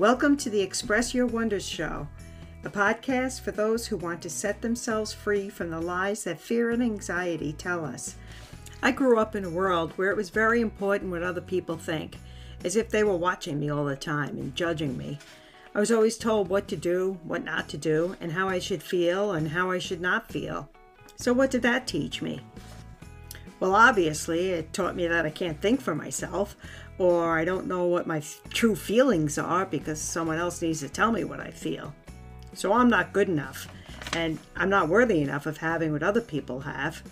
Welcome to the Express Your Wonders Show, a podcast for those who want to set themselves free from the lies that fear and anxiety tell us. I grew up in a world where it was very important what other people think, as if they were watching me all the time and judging me. I was always told what to do, what not to do, and how I should feel and how I should not feel. So, what did that teach me? Well, obviously, it taught me that I can't think for myself, or I don't know what my true feelings are because someone else needs to tell me what I feel. So I'm not good enough, and I'm not worthy enough of having what other people have.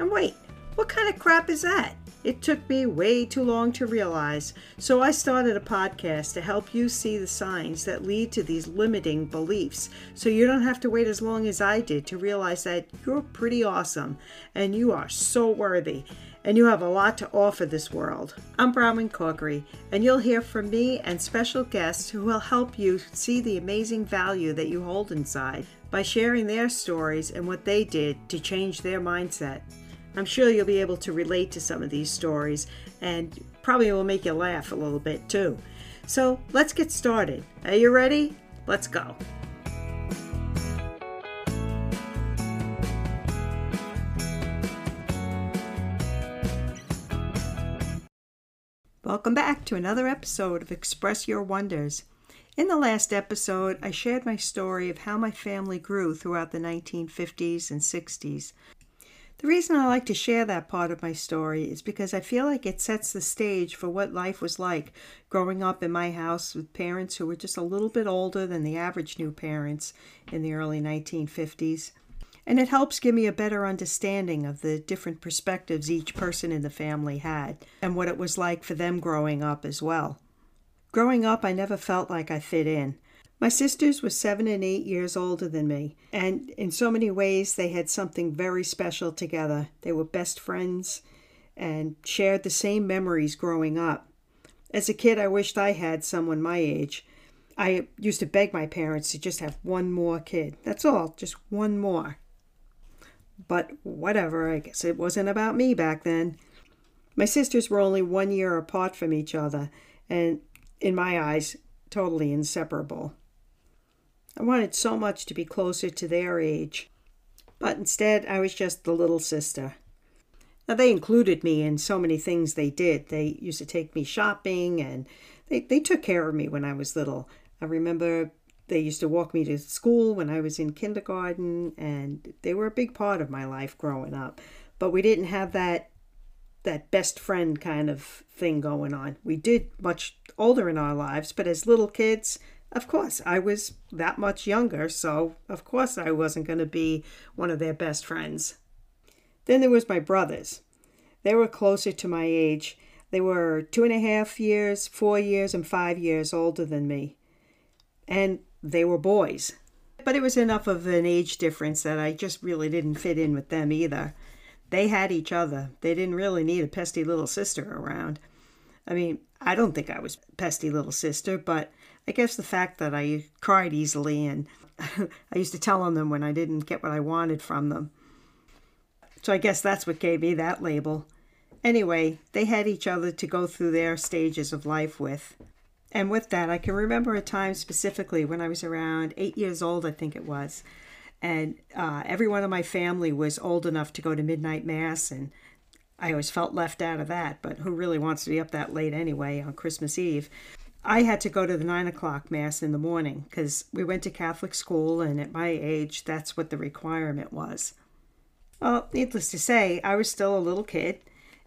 And wait, what kind of crap is that? It took me way too long to realize, so I started a podcast to help you see the signs that lead to these limiting beliefs so you don't have to wait as long as I did to realize that you're pretty awesome and you are so worthy and you have a lot to offer this world. I'm Bronwyn Corkery, and you'll hear from me and special guests who will help you see the amazing value that you hold inside by sharing their stories and what they did to change their mindset. I'm sure you'll be able to relate to some of these stories and probably will make you laugh a little bit too. So let's get started. Are you ready? Let's go. Welcome back to another episode of Express Your Wonders. In the last episode, I shared my story of how my family grew throughout the 1950s and 60s. The reason I like to share that part of my story is because I feel like it sets the stage for what life was like growing up in my house with parents who were just a little bit older than the average new parents in the early 1950s. And it helps give me a better understanding of the different perspectives each person in the family had and what it was like for them growing up as well. Growing up, I never felt like I fit in. My sisters were seven and eight years older than me, and in so many ways they had something very special together. They were best friends and shared the same memories growing up. As a kid, I wished I had someone my age. I used to beg my parents to just have one more kid. That's all, just one more. But whatever, I guess it wasn't about me back then. My sisters were only one year apart from each other, and in my eyes, totally inseparable. I wanted so much to be closer to their age, but instead I was just the little sister. Now, they included me in so many things they did. They used to take me shopping and they, they took care of me when I was little. I remember they used to walk me to school when I was in kindergarten, and they were a big part of my life growing up. But we didn't have that that best friend kind of thing going on. We did much older in our lives, but as little kids, of course, I was that much younger, so of course I wasn't going to be one of their best friends. Then there was my brothers. They were closer to my age. They were two and a half years, four years, and five years older than me. And they were boys. But it was enough of an age difference that I just really didn't fit in with them either. They had each other. They didn't really need a pesty little sister around. I mean, I don't think I was pesty little sister, but I guess the fact that I cried easily and I used to tell on them when I didn't get what I wanted from them. So I guess that's what gave me that label. Anyway, they had each other to go through their stages of life with. And with that, I can remember a time specifically when I was around eight years old, I think it was. And uh, everyone in my family was old enough to go to midnight mass, and I always felt left out of that. But who really wants to be up that late anyway on Christmas Eve? I had to go to the nine o'clock mass in the morning because we went to Catholic school, and at my age, that's what the requirement was. Well, needless to say, I was still a little kid,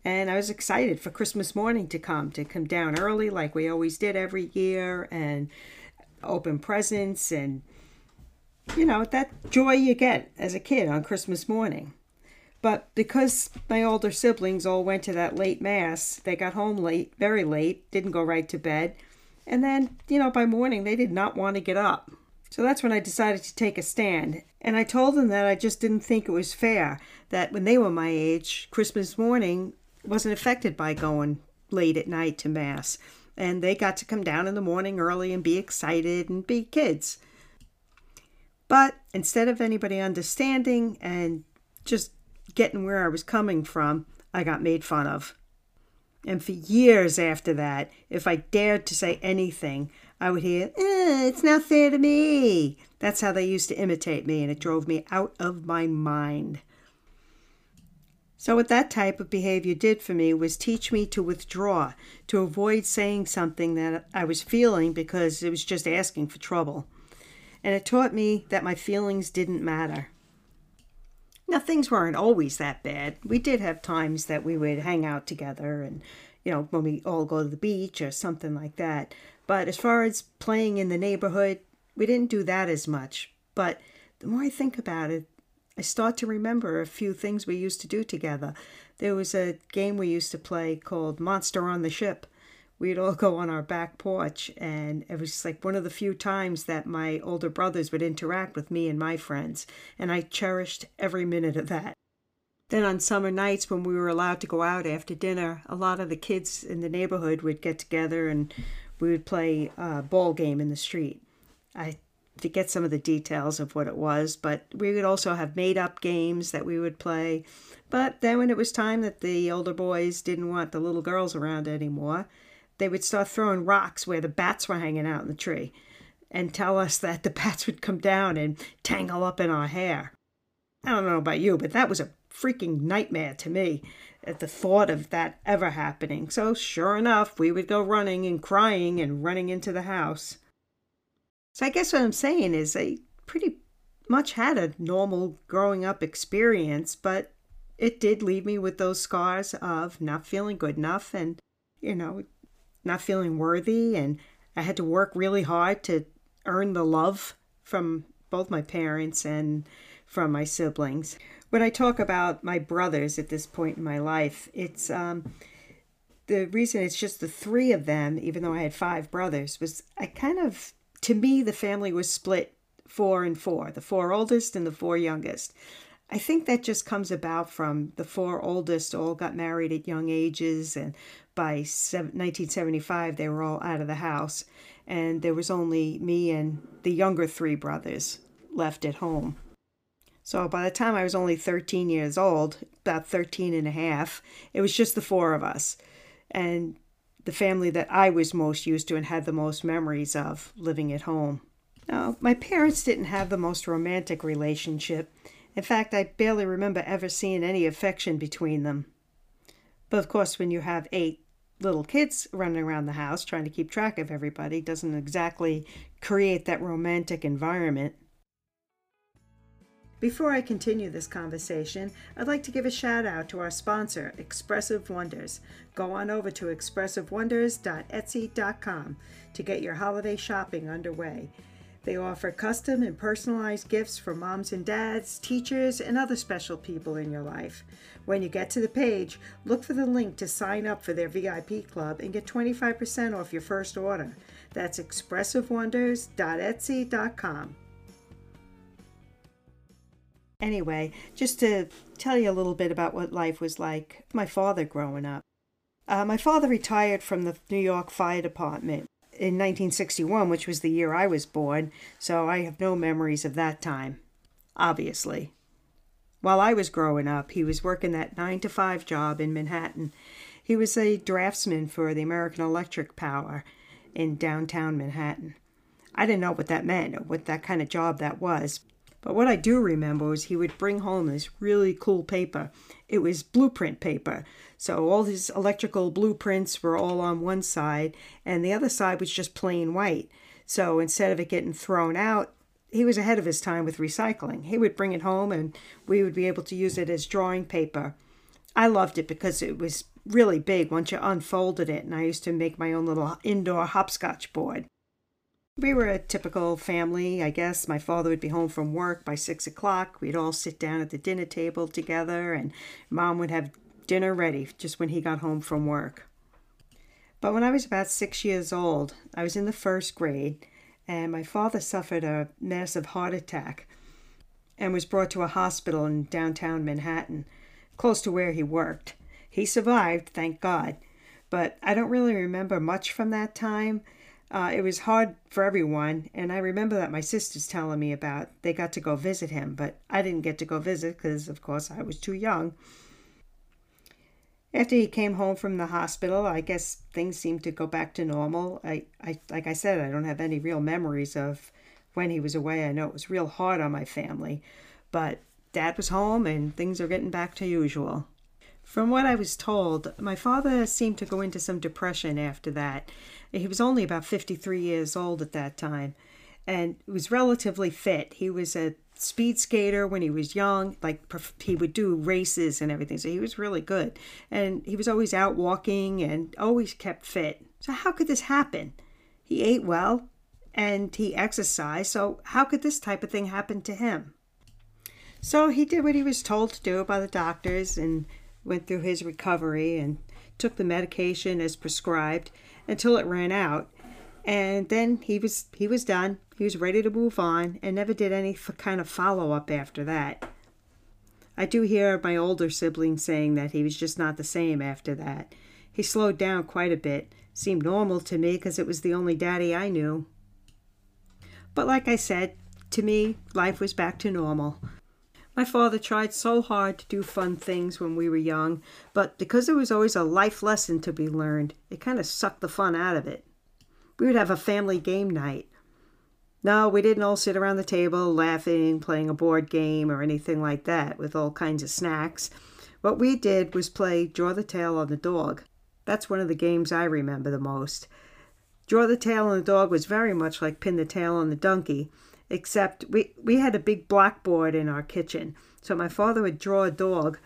and I was excited for Christmas morning to come, to come down early like we always did every year, and open presents, and you know, that joy you get as a kid on Christmas morning. But because my older siblings all went to that late mass, they got home late, very late, didn't go right to bed and then, you know, by morning, they did not want to get up. So that's when I decided to take a stand. And I told them that I just didn't think it was fair that when they were my age, Christmas morning wasn't affected by going late at night to Mass. And they got to come down in the morning early and be excited and be kids. But instead of anybody understanding and just getting where I was coming from, I got made fun of. And for years after that, if I dared to say anything, I would hear, eh, it's not fair to me. That's how they used to imitate me, and it drove me out of my mind. So, what that type of behavior did for me was teach me to withdraw, to avoid saying something that I was feeling because it was just asking for trouble. And it taught me that my feelings didn't matter. Now, things weren't always that bad. We did have times that we would hang out together and, you know, when we all go to the beach or something like that. But as far as playing in the neighborhood, we didn't do that as much. But the more I think about it, I start to remember a few things we used to do together. There was a game we used to play called Monster on the Ship. We'd all go on our back porch, and it was like one of the few times that my older brothers would interact with me and my friends, and I cherished every minute of that. Then on summer nights when we were allowed to go out after dinner, a lot of the kids in the neighborhood would get together and we would play a ball game in the street. I forget some of the details of what it was, but we would also have made up games that we would play. But then when it was time that the older boys didn't want the little girls around anymore, they would start throwing rocks where the bats were hanging out in the tree and tell us that the bats would come down and tangle up in our hair. I don't know about you, but that was a freaking nightmare to me at the thought of that ever happening. So, sure enough, we would go running and crying and running into the house. So I guess what I'm saying is I pretty much had a normal growing up experience, but it did leave me with those scars of not feeling good enough and, you know, not feeling worthy. And I had to work really hard to earn the love from both my parents and from my siblings. When I talk about my brothers at this point in my life, it's um, the reason it's just the three of them, even though I had five brothers, was I kind of to me, the family was split four and four, the four oldest and the four youngest. I think that just comes about from the four oldest all got married at young ages, and by 1975 they were all out of the house, and there was only me and the younger three brothers left at home. So by the time I was only 13 years old, about 13 and a half, it was just the four of us. And the family that I was most used to and had the most memories of living at home. Now, my parents didn't have the most romantic relationship. In fact, I barely remember ever seeing any affection between them. But of course, when you have eight little kids running around the house trying to keep track of everybody, doesn't exactly create that romantic environment. Before I continue this conversation, I'd like to give a shout out to our sponsor, Expressive Wonders. Go on over to expressivewonders.etsy.com to get your holiday shopping underway. They offer custom and personalized gifts for moms and dads, teachers, and other special people in your life. When you get to the page, look for the link to sign up for their VIP club and get 25% off your first order. That's expressivewonders.etsy.com. Anyway, just to tell you a little bit about what life was like, my father growing up. Uh, my father retired from the New York Fire Department in 1961, which was the year I was born, so I have no memories of that time, obviously. While I was growing up, he was working that 9 to 5 job in Manhattan. He was a draftsman for the American Electric Power in downtown Manhattan. I didn't know what that meant or what that kind of job that was, but what I do remember was he would bring home this really cool paper. It was blueprint paper. So all his electrical blueprints were all on one side, and the other side was just plain white. So instead of it getting thrown out, he was ahead of his time with recycling. He would bring it home, and we would be able to use it as drawing paper. I loved it because it was really big once you unfolded it, and I used to make my own little indoor hopscotch board. We were a typical family, I guess. My father would be home from work by six o'clock. We'd all sit down at the dinner table together, and mom would have dinner ready just when he got home from work. But when I was about six years old, I was in the first grade, and my father suffered a massive heart attack and was brought to a hospital in downtown Manhattan, close to where he worked. He survived, thank God, but I don't really remember much from that time uh, it was hard for everyone, and I remember that my sisters telling me about they got to go visit him, but I didn't get to go visit because, of course, I was too young. After he came home from the hospital, I guess things seemed to go back to normal. I, I like I said, I don't have any real memories of when he was away. I know it was real hard on my family, but dad was home and things are getting back to usual. From what I was told, my father seemed to go into some depression after that. He was only about 53 years old at that time and was relatively fit. He was a speed skater when he was young, like he would do races and everything. So he was really good. And he was always out walking and always kept fit. So, how could this happen? He ate well and he exercised. So, how could this type of thing happen to him? So, he did what he was told to do by the doctors and went through his recovery and took the medication as prescribed until it ran out and then he was he was done. He was ready to move on and never did any kind of follow-up after that. I do hear my older siblings saying that he was just not the same after that. He slowed down quite a bit. Seemed normal to me because it was the only daddy i knew. But like i said to me life was back to normal. My father tried so hard to do fun things when we were young, but because there was always a life lesson to be learned, it kind of sucked the fun out of it. We would have a family game night. No, we didn't all sit around the table laughing, playing a board game, or anything like that with all kinds of snacks. What we did was play Draw the Tail on the Dog. That's one of the games I remember the most. Draw the Tail on the Dog was very much like Pin the Tail on the Donkey, except we, we had a big blackboard in our kitchen. So my father would draw a dog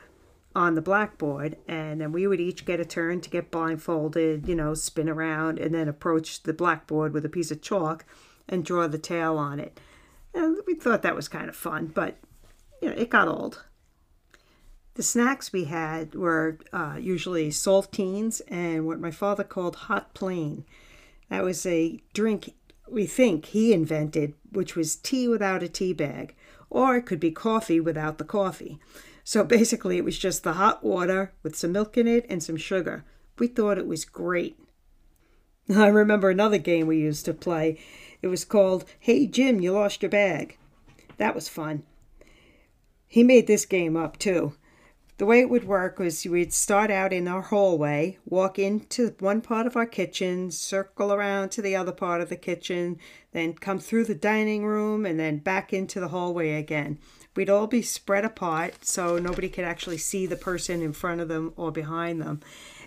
on the blackboard and then we would each get a turn to get blindfolded, you know, spin around and then approach the blackboard with a piece of chalk and draw the tail on it. And we thought that was kind of fun, but you know, it got old. The snacks we had were uh, usually saltines and what my father called hot plain. That was a drink we think he invented, which was tea without a tea bag, or it could be coffee without the coffee. So basically, it was just the hot water with some milk in it and some sugar. We thought it was great. I remember another game we used to play. It was called Hey Jim, You Lost Your Bag. That was fun. He made this game up too. The way it would work was we'd start out in our hallway, walk into one part of our kitchen, circle around to the other part of the kitchen, then come through the dining room, and then back into the hallway again. We'd all be spread apart so nobody could actually see the person in front of them or behind them.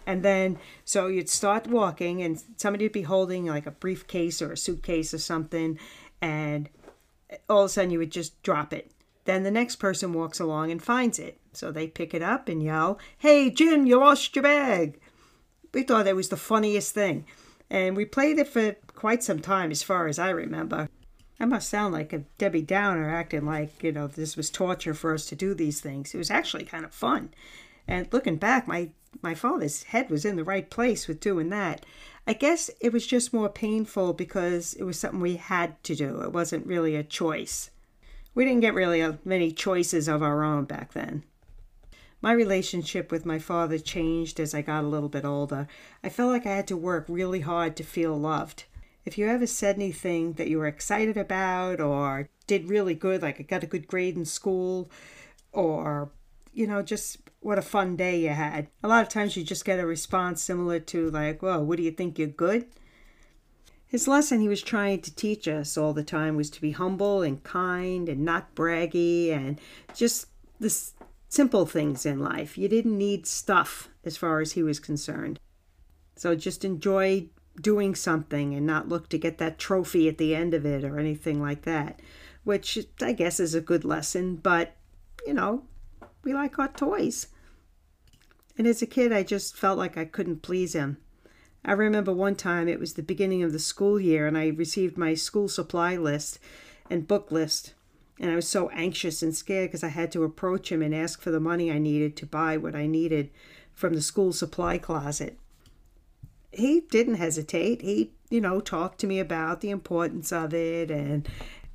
And then, so you'd start walking, and somebody would be holding like a briefcase or a suitcase or something, and all of a sudden you would just drop it. Then the next person walks along and finds it. So they pick it up and yell, Hey, Jim, you lost your bag. We thought it was the funniest thing. And we played it for quite some time, as far as I remember. I must sound like a Debbie Downer acting like, you know, this was torture for us to do these things. It was actually kind of fun. And looking back, my, my father's head was in the right place with doing that. I guess it was just more painful because it was something we had to do. It wasn't really a choice. We didn't get really many choices of our own back then. My relationship with my father changed as I got a little bit older. I felt like I had to work really hard to feel loved if you ever said anything that you were excited about or did really good, like I got a good grade in school, or, you know, just what a fun day you had, a lot of times you just get a response similar to, like, well, what do you think you're good? His lesson he was trying to teach us all the time was to be humble and kind and not braggy and just the simple things in life. You didn't need stuff as far as he was concerned. So just enjoy doing something and not look to get that trophy at the end of it or anything like that, which I guess is a good lesson, but you know, we like our toys. And as a kid, I just felt like I couldn't please him. I remember one time it was the beginning of the school year and I received my school supply list and book list. And I was so anxious and scared because I had to approach him and ask for the money I needed to buy what I needed from the school supply closet he didn't hesitate. He, you know, talked to me about the importance of it and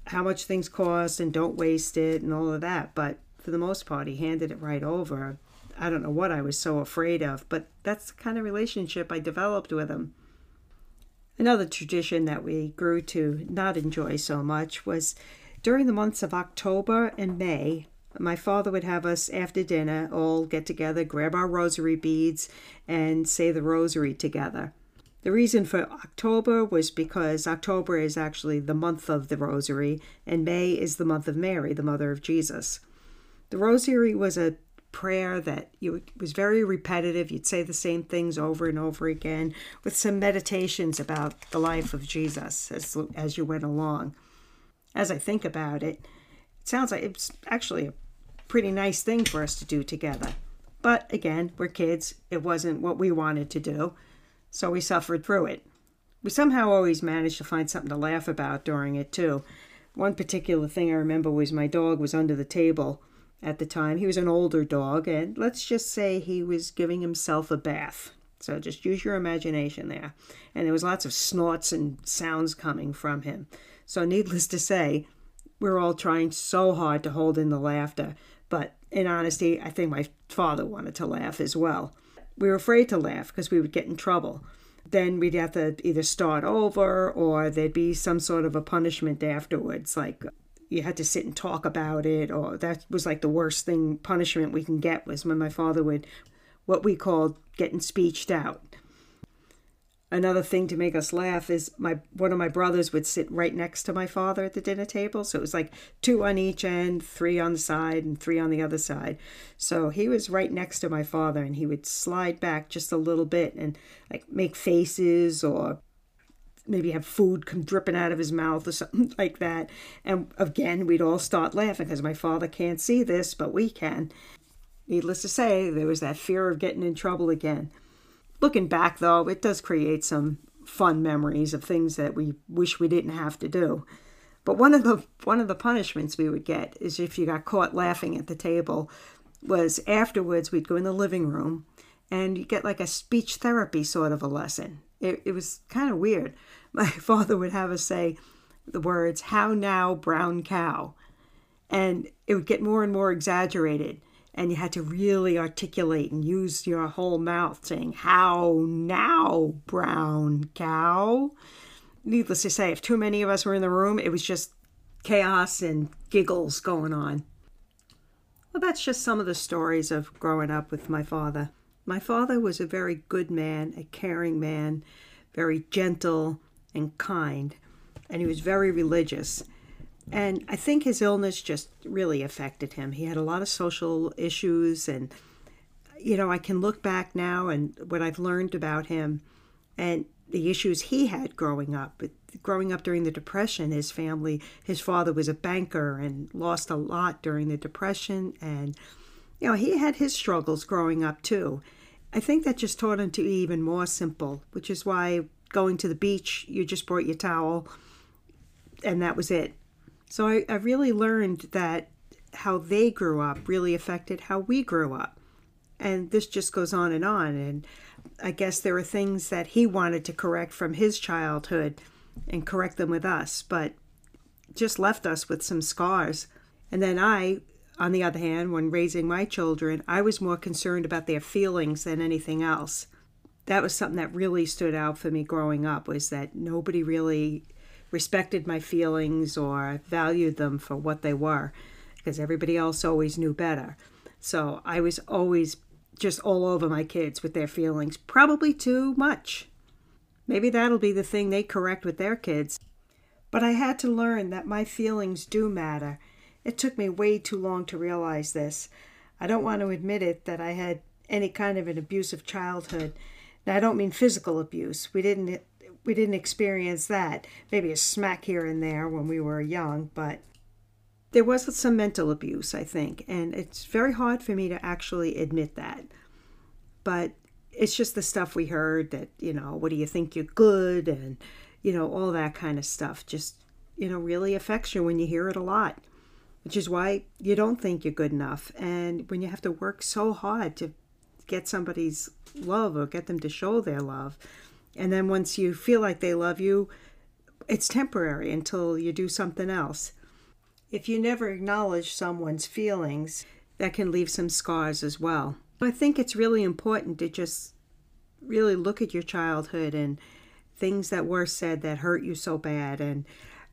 how much things cost and don't waste it and all of that. But for the most part, he handed it right over. I don't know what I was so afraid of, but that's the kind of relationship I developed with him. Another tradition that we grew to not enjoy so much was during the months of October and May, My father would have us after dinner all get together, grab our rosary beads, and say the rosary together. The reason for October was because October is actually the month of the Rosary, and May is the month of Mary, the mother of Jesus. The Rosary was a prayer that you was very repetitive. You'd say the same things over and over again, with some meditations about the life of Jesus as as you went along. As I think about it, it sounds like it's actually a pretty nice thing for us to do together. But again, we're kids. It wasn't what we wanted to do so we suffered through it. We somehow always managed to find something to laugh about during it, too. One particular thing I remember was my dog was under the table at the time. He was an older dog, and let's just say he was giving himself a bath. So just use your imagination there. And there was lots of snorts and sounds coming from him. So needless to say, we're all trying so hard to hold in the laughter. But in honesty, I think my father wanted to laugh as well we were afraid to laugh because we would get in trouble. Then we'd have to either start over or there'd be some sort of a punishment afterwards, like uh, you had to sit and talk about it, or that was like the worst thing punishment we can get was when my father would what we called getting speeched out another thing to make us laugh is my one of my brothers would sit right next to my father at the dinner table. So it was like two on each end three on the side and three on the other side. So he was right next to my father and he would slide back just a little bit and like make faces or maybe have food come dripping out of his mouth or something like that. And again we'd all start laughing because my father can't see this but we can. Needless to say there was that fear of getting in trouble again Looking back, though, it does create some fun memories of things that we wish we didn't have to do. But one of the one of the punishments we would get is if you got caught laughing at the table was afterwards we'd go in the living room and you get like a speech therapy sort of a lesson. It, it was kind of weird. My father would have us say the words "How now, brown cow," and it would get more and more exaggerated and you had to really articulate and use your whole mouth saying, How now, brown cow? Needless to say, if too many of us were in the room, it was just chaos and giggles going on. Well, that's just some of the stories of growing up with my father. My father was a very good man, a caring man, very gentle and kind, and he was very religious. And I think his illness just really affected him. He had a lot of social issues, and, you know, I can look back now and what I've learned about him and the issues he had growing up. Growing up during the Depression, his family, his father was a banker and lost a lot during the Depression. And, you know, he had his struggles growing up too. I think that just taught him to be even more simple, which is why going to the beach, you just brought your towel and that was it so I, I really learned that how they grew up really affected how we grew up. And this just goes on and on. And I guess there were things that he wanted to correct from his childhood and correct them with us, but just left us with some scars. And then I, on the other hand, when raising my children, I was more concerned about their feelings than anything else. That was something that really stood out for me growing up was that nobody really respected my feelings or valued them for what they were because everybody else always knew better. So I was always just all over my kids with their feelings, probably too much. Maybe that'll be the thing they correct with their kids. But I had to learn that my feelings do matter. It took me way too long to realize this. I don't want to admit it that I had any kind of an abusive childhood. Now, I don't mean physical abuse. We didn't we didn't experience that. Maybe a smack here and there when we were young, but there was some mental abuse, I think, and it's very hard for me to actually admit that. But it's just the stuff we heard that, you know, what do you think you're good and, you know, all that kind of stuff just, you know, really affects you when you hear it a lot, which is why you don't think you're good enough. And when you have to work so hard to get somebody's love or get them to show their love, and then once you feel like they love you, it's temporary until you do something else. If you never acknowledge someone's feelings, that can leave some scars as well. I think it's really important to just really look at your childhood and things that were said that hurt you so bad and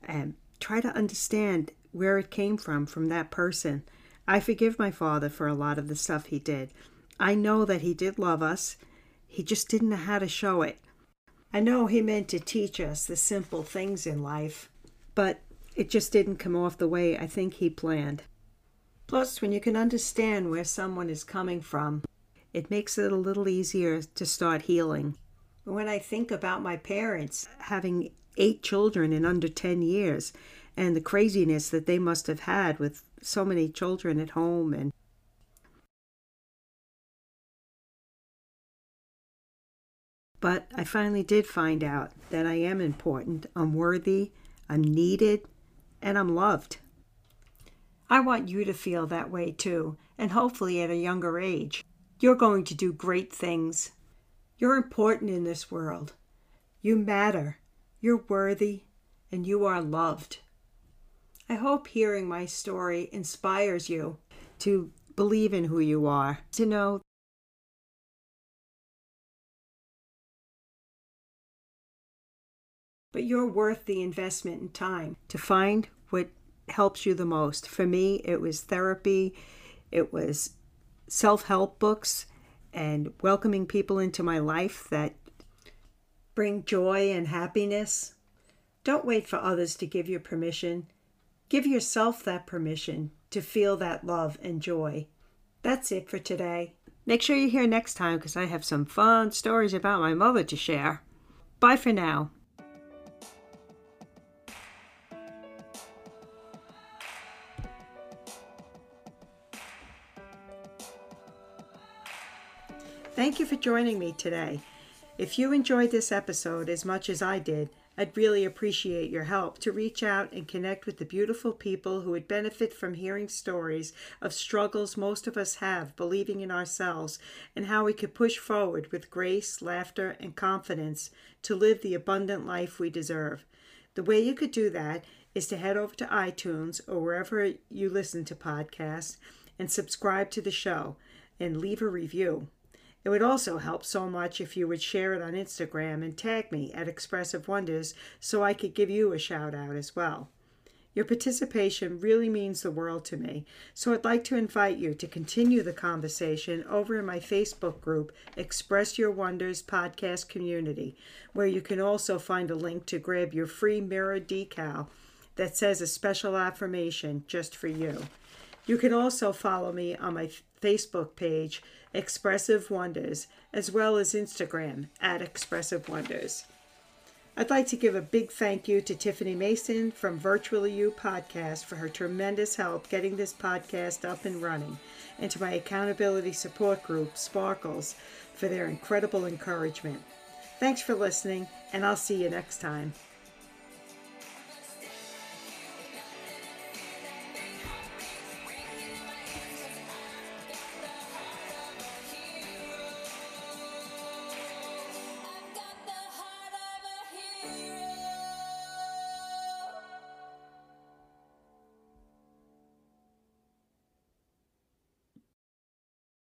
and try to understand where it came from from that person. I forgive my father for a lot of the stuff he did. I know that he did love us, he just didn't know how to show it. I know he meant to teach us the simple things in life, but it just didn't come off the way I think he planned. Plus, when you can understand where someone is coming from, it makes it a little easier to start healing. When I think about my parents having eight children in under 10 years and the craziness that they must have had with so many children at home and But I finally did find out that I am important, I'm worthy, I'm needed, and I'm loved. I want you to feel that way too, and hopefully at a younger age. You're going to do great things. You're important in this world. You matter. You're worthy, and you are loved. I hope hearing my story inspires you to believe in who you are, to know but you're worth the investment in time to find what helps you the most. For me, it was therapy, it was self help books, and welcoming people into my life that bring joy and happiness. Don't wait for others to give you permission. Give yourself that permission to feel that love and joy. That's it for today. Make sure you're here next time because I have some fun stories about my mother to share. Bye for now. Thank you for joining me today. If you enjoyed this episode as much as I did, I'd really appreciate your help to reach out and connect with the beautiful people who would benefit from hearing stories of struggles most of us have believing in ourselves and how we could push forward with grace, laughter, and confidence to live the abundant life we deserve. The way you could do that is to head over to iTunes or wherever you listen to podcasts and subscribe to the show and leave a review. It would also help so much if you would share it on Instagram and tag me at Expressive Wonders so I could give you a shout out as well. Your participation really means the world to me, so I'd like to invite you to continue the conversation over in my Facebook group, Express Your Wonders Podcast Community, where you can also find a link to grab your free mirror decal that says a special affirmation just for you. You can also follow me on my Facebook page, Expressive Wonders, as well as Instagram at Expressive Wonders. I'd like to give a big thank you to Tiffany Mason from Virtually You Podcast for her tremendous help getting this podcast up and running, and to my accountability support group, Sparkles, for their incredible encouragement. Thanks for listening, and I'll see you next time.